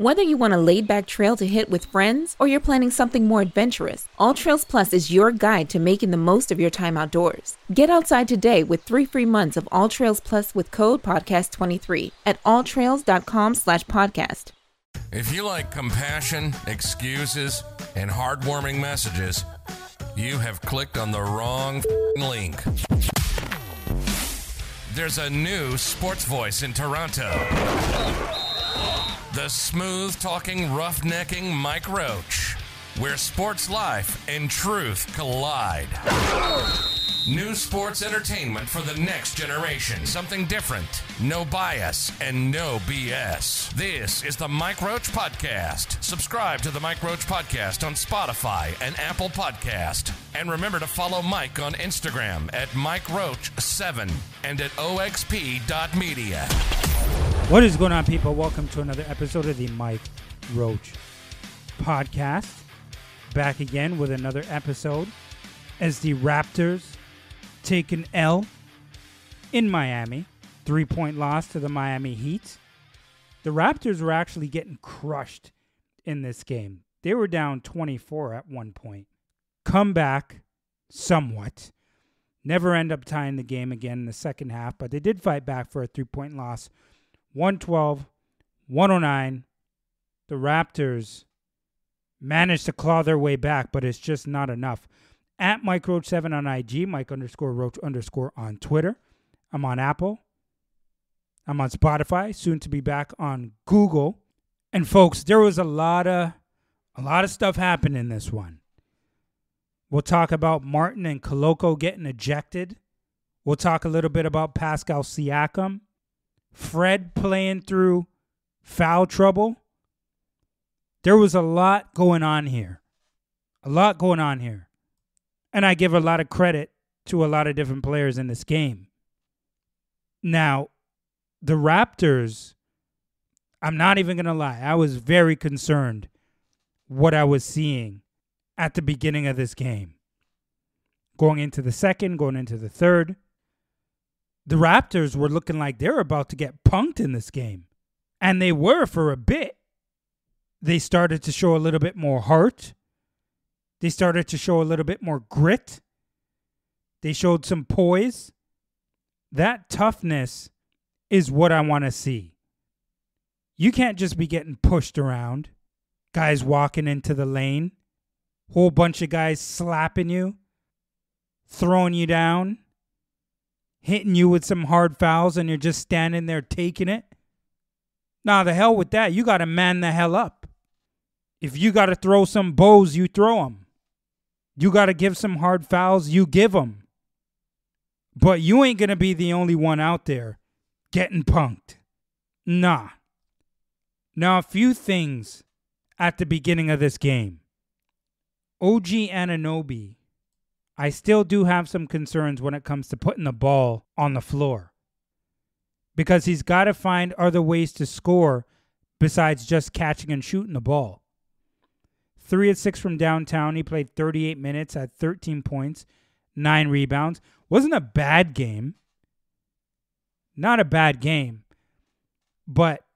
Whether you want a laid back trail to hit with friends or you're planning something more adventurous, All Trails Plus is your guide to making the most of your time outdoors. Get outside today with three free months of All Trails Plus with code podcast23 at alltrails.com slash podcast. If you like compassion, excuses, and heartwarming messages, you have clicked on the wrong link. There's a new sports voice in Toronto. The smooth talking, roughnecking Mike Roach, where sports life and truth collide. New sports entertainment for the next generation. Something different, no bias, and no BS. This is the Mike Roach Podcast. Subscribe to the Mike Roach Podcast on Spotify and Apple Podcast. And remember to follow Mike on Instagram at Mike Roach7 and at oxp.media. What is going on, people? Welcome to another episode of the Mike Roach podcast. Back again with another episode as the Raptors take an L in Miami. Three point loss to the Miami Heat. The Raptors were actually getting crushed in this game. They were down 24 at one point. Come back somewhat. Never end up tying the game again in the second half, but they did fight back for a three point loss 112, 109. The Raptors managed to claw their way back, but it's just not enough. At Mike Roach 7 on IG, Mike underscore Roach underscore on Twitter. I'm on Apple. I'm on Spotify, soon to be back on Google. And folks, there was a lot of a lot of stuff happened in this one. We'll talk about Martin and Koloko getting ejected. We'll talk a little bit about Pascal Siakam. Fred playing through foul trouble. There was a lot going on here. A lot going on here. And I give a lot of credit to a lot of different players in this game. Now, the Raptors, I'm not even going to lie, I was very concerned what I was seeing at the beginning of this game. Going into the second, going into the third the Raptors were looking like they were about to get punked in this game. And they were for a bit. They started to show a little bit more heart. They started to show a little bit more grit. They showed some poise. That toughness is what I want to see. You can't just be getting pushed around, guys walking into the lane, whole bunch of guys slapping you, throwing you down hitting you with some hard fouls and you're just standing there taking it. Nah, the hell with that. You got to man the hell up. If you got to throw some bows, you throw them. You got to give some hard fouls, you give them. But you ain't going to be the only one out there getting punked. Nah. Now, a few things at the beginning of this game. OG Anunoby I still do have some concerns when it comes to putting the ball on the floor because he's got to find other ways to score besides just catching and shooting the ball. Three of six from downtown. He played 38 minutes, at 13 points, nine rebounds. Wasn't a bad game. Not a bad game. But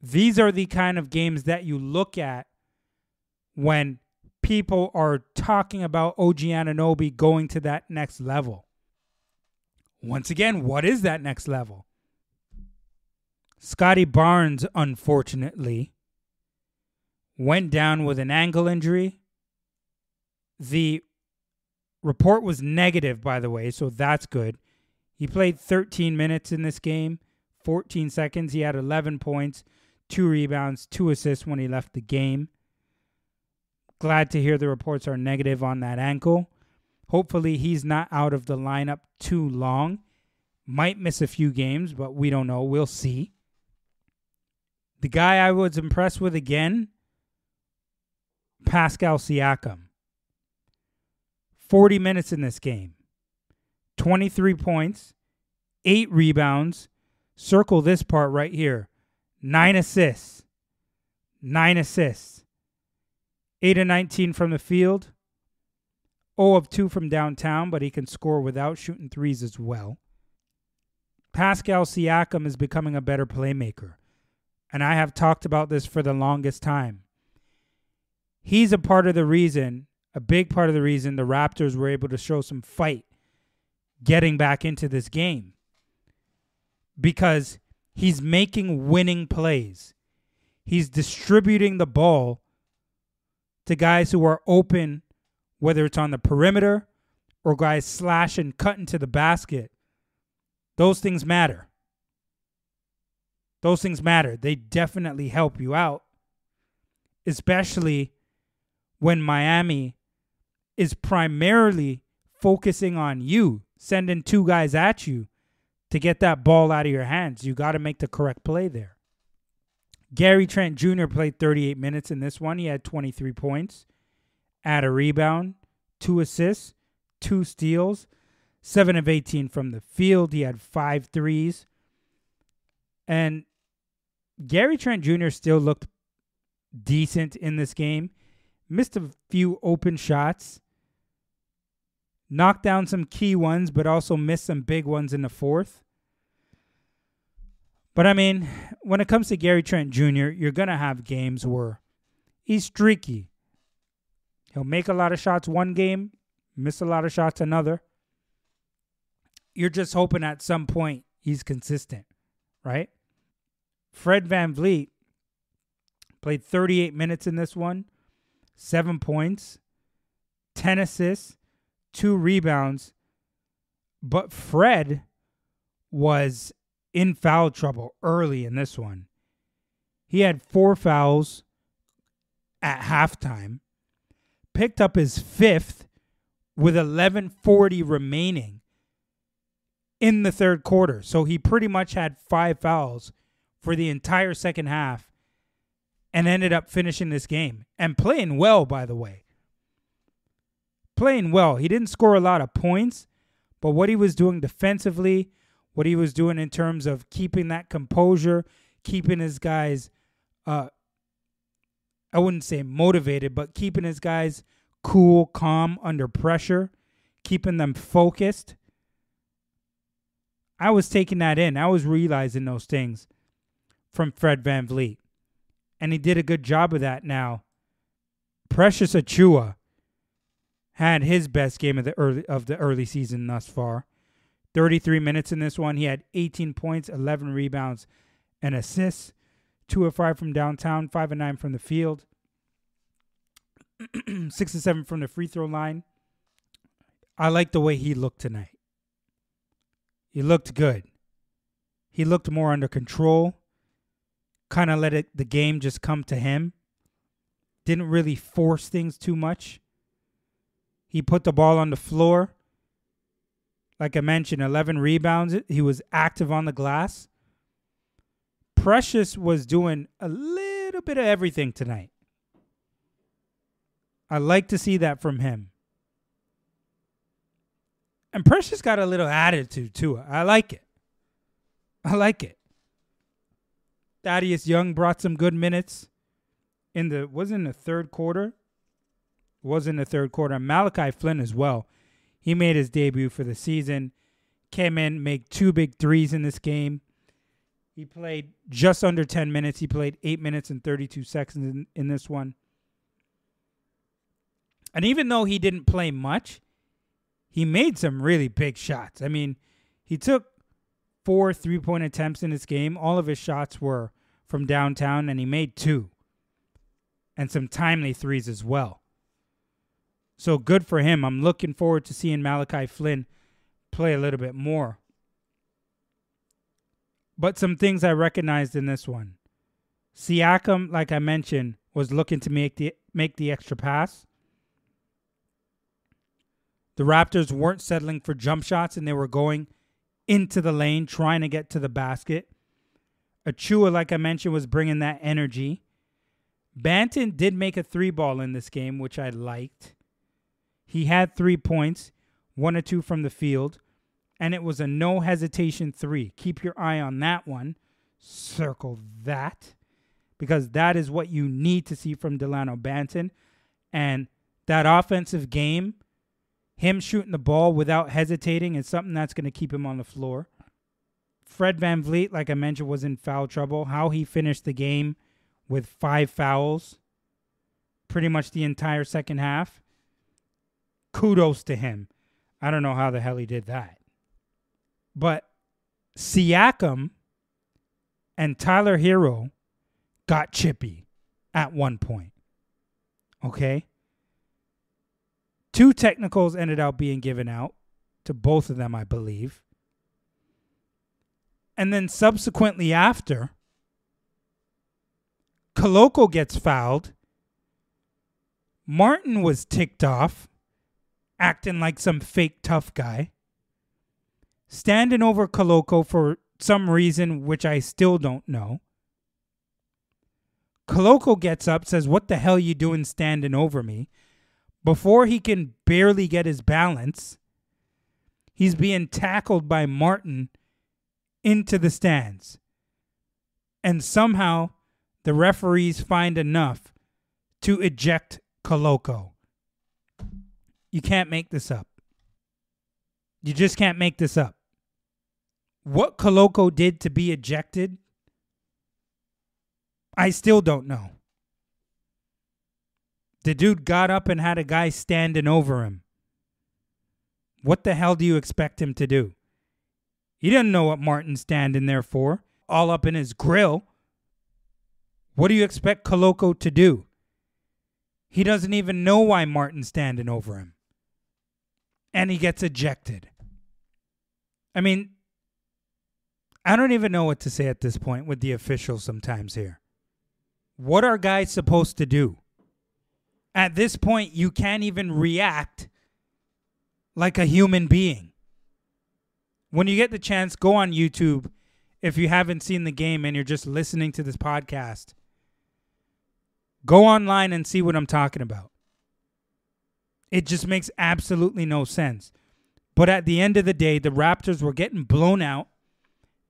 these are the kind of games that you look at when people are talking about OG Anunoby going to that next level. Once again, what is that next level? Scottie Barnes, unfortunately, went down with an ankle injury. The report was negative, by the way, so that's good. He played 13 minutes in this game, 14 seconds. He had 11 points, two rebounds, two assists when he left the game. Glad to hear the reports are negative on that ankle. Hopefully, he's not out of the lineup too long. Might miss a few games, but we don't know. We'll see. The guy I was impressed with again, Pascal Siakam. 40 minutes in this game, 23 points, 8 rebounds. Circle this part right here 9 assists. 9 assists. 8 of 19 from the field. 0 of 2 from downtown, but he can score without shooting threes as well. Pascal Siakam is becoming a better playmaker. And I have talked about this for the longest time. He's a part of the reason, a big part of the reason the Raptors were able to show some fight getting back into this game. Because he's making winning plays. He's distributing the ball to guys who are open, whether it's on the perimeter or guys slash and cut into the basket. Those things matter. Those things matter. They definitely help you out, especially when Miami is primarily focusing on you, sending two guys at you to get that ball out of your hands. You got to make the correct play there. Gary Trent Jr. played 38 minutes in this one. He had 23 points, had a rebound, two assists, two steals, seven of 18 from the field. He had five threes. And Gary Trent Jr. still looked decent in this game. Missed a few open shots. Knocked down some key ones, but also missed some big ones in the fourth. But I mean, when it comes to Gary Trent Jr., you're going to have games where he's streaky. He'll make a lot of shots one game, miss a lot of shots another. You're just hoping at some point he's consistent, right? Fred VanVleet played 38 minutes in this one, seven points, 10 assists, two rebounds. But Fred was in foul trouble early in this one. He had four fouls at halftime, picked up his fifth with 11:40 remaining in the third quarter. So he pretty much had five fouls for the entire second half and ended up finishing this game and playing well, by the way. Playing well. He didn't score a lot of points, but what he was doing defensively, what he was doing in terms of keeping that composure, keeping his guys, uh, I wouldn't say motivated, but keeping his guys cool, calm under pressure, keeping them focused. I was taking that in. I was realizing those things from Fred VanVleet. And he did a good job of that now. Precious Achiuwa had his best game of the early of the early season thus far. 33 minutes in this one. He had 18 points, 11 rebounds, and assists. 2 of 5 from downtown, 5 of 9 from the field. 6 of 7 from the free throw line. I like the way he looked tonight. He looked good. He looked more under control kind of let it the game just come to him. Didn't really force things too much. He put the ball on the floor. Like I mentioned, 11 rebounds. He was active on the glass. Precious was doing a little bit of everything tonight. I like to see that from him. And Precious got a little attitude to it. I like it. I like it. Thaddeus Young brought some good minutes in the was in the third quarter. Was in the third quarter. Malachi Flynn as well. He made his debut for the season. Came in, made two big threes in this game. He played just under 10 minutes. He played 8 minutes and 32 seconds in, in this one. And even though he didn't play much, he made some really big shots. I mean, he took four three point attempts in this game. All of his shots were from downtown, and he made two. And some timely threes as well. So good for him. I'm looking forward to seeing Malachi Flynn play a little bit more. But some things I recognized in this one. Siakam, like I mentioned, was looking to make the make the extra pass. The Raptors weren't settling for jump shots and they were going into the lane trying to get to the basket. Achiuwa, like I mentioned, was bringing that energy. Banton did make a three ball in this game, which I liked. He had three points, one or two from the field, and it was a no hesitation three. Keep your eye on that one. Circle that because that is what you need to see from Delano Banton. And that offensive game, him shooting the ball without hesitating, is something that's going to keep him on the floor. Fred Van VanVleet, like I mentioned, was in foul trouble. How he finished the game with five fouls pretty much the entire second half. Kudos to him. I don't know how the hell he did that. But Siakam and Tyler Herro got chippy at one point. Okay? Two technicals ended up being given out to both of them, I believe. And then subsequently after, Koloko gets fouled. Martin was ticked off, acting like some fake tough guy. Standing over Koloko for some reason which I still don't know. Koloko gets up, says, What the hell you doing standing over me? Before he can barely get his balance, he's being tackled by Martin into the stands. And somehow the referees find enough to eject Koloko. You can't make this up. You just can't make this up. What Koloko did to be ejected I still don't know. The dude got up and had a guy standing over him. What the hell do you expect him to do? He doesn't know what Martin's standing there for, all up in his grill. What do you expect Koloko to do? He doesn't even know why Martin's standing over him. And he gets ejected. I mean, I don't even know what to say at this point with the officials sometimes here. What are guys supposed to do? At this point, you can't even react like a human being. When you get the chance, go on YouTube if you haven't seen the game and you're just listening to this podcast. Go online and see what I'm talking about. It just makes absolutely no sense. But at the end of the day, the Raptors were getting blown out.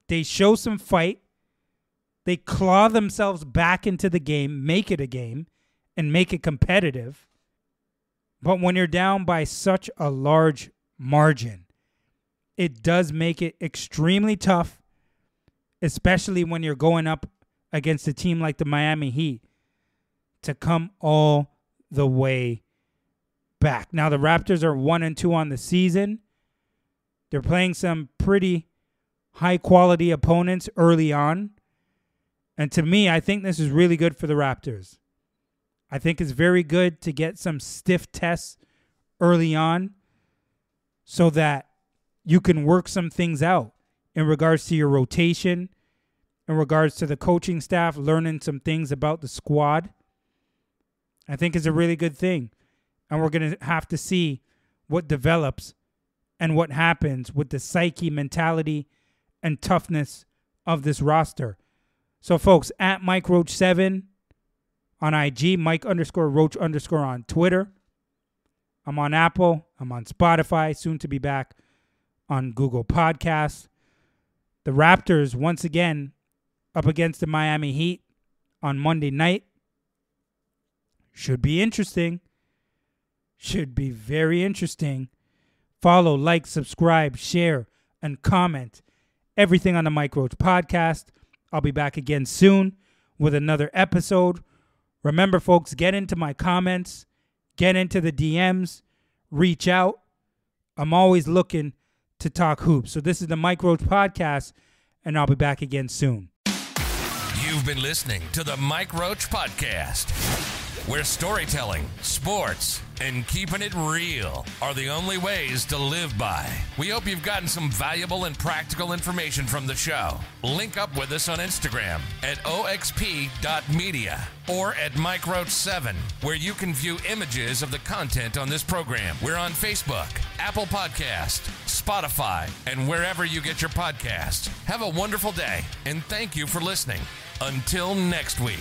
They show some fight. They claw themselves back into the game, make it a game, and make it competitive. But when you're down by such a large margin, it does make it extremely tough, especially when you're going up against a team like the Miami Heat, to come all the way back. Now, the Raptors are one and two on the season. They're playing some pretty high quality opponents early on. And to me, I think this is really good for the Raptors. I think it's very good to get some stiff tests early on so that you can work some things out in regards to your rotation, in regards to the coaching staff, learning some things about the squad. I think is a really good thing. And we're going to have to see what develops and what happens with the psyche, mentality, and toughness of this roster. So, folks, at Mike Roach7 on IG, Mike underscore Roach underscore on Twitter. I'm on Apple. I'm on Spotify, soon to be back on Google Podcasts. The Raptors, once again, up against the Miami Heat on Monday night. Should be interesting. Should be very interesting. Follow, like, subscribe, share, and comment everything on the Mike Roach podcast. I'll be back again soon with another episode. Remember, folks, get into my comments, get into the DMs, reach out. I'm always looking to talk hoops. So, this is the Mike Roach Podcast, and I'll be back again soon. You've been listening to the Mike Roach Podcast, where storytelling, sports, and keeping it real are the only ways to live by. We hope you've gotten some valuable and practical information from the show. Link up with us on Instagram at oxp.media or at Mike Roach 7, where you can view images of the content on this program. We're on Facebook, Apple Podcast, Spotify, and wherever you get your podcast. Have a wonderful day, and thank you for listening. Until next week.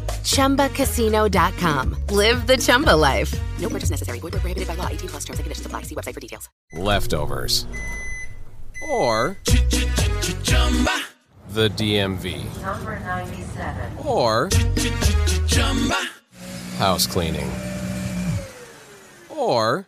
ChumbaCasino.com. Live the Chumba life. No purchase necessary. Void where prohibited by law. 18 plus terms and conditions apply. See website for details. leftovers, or Chumba, the DMV, Number 97. or Chumba, house cleaning, or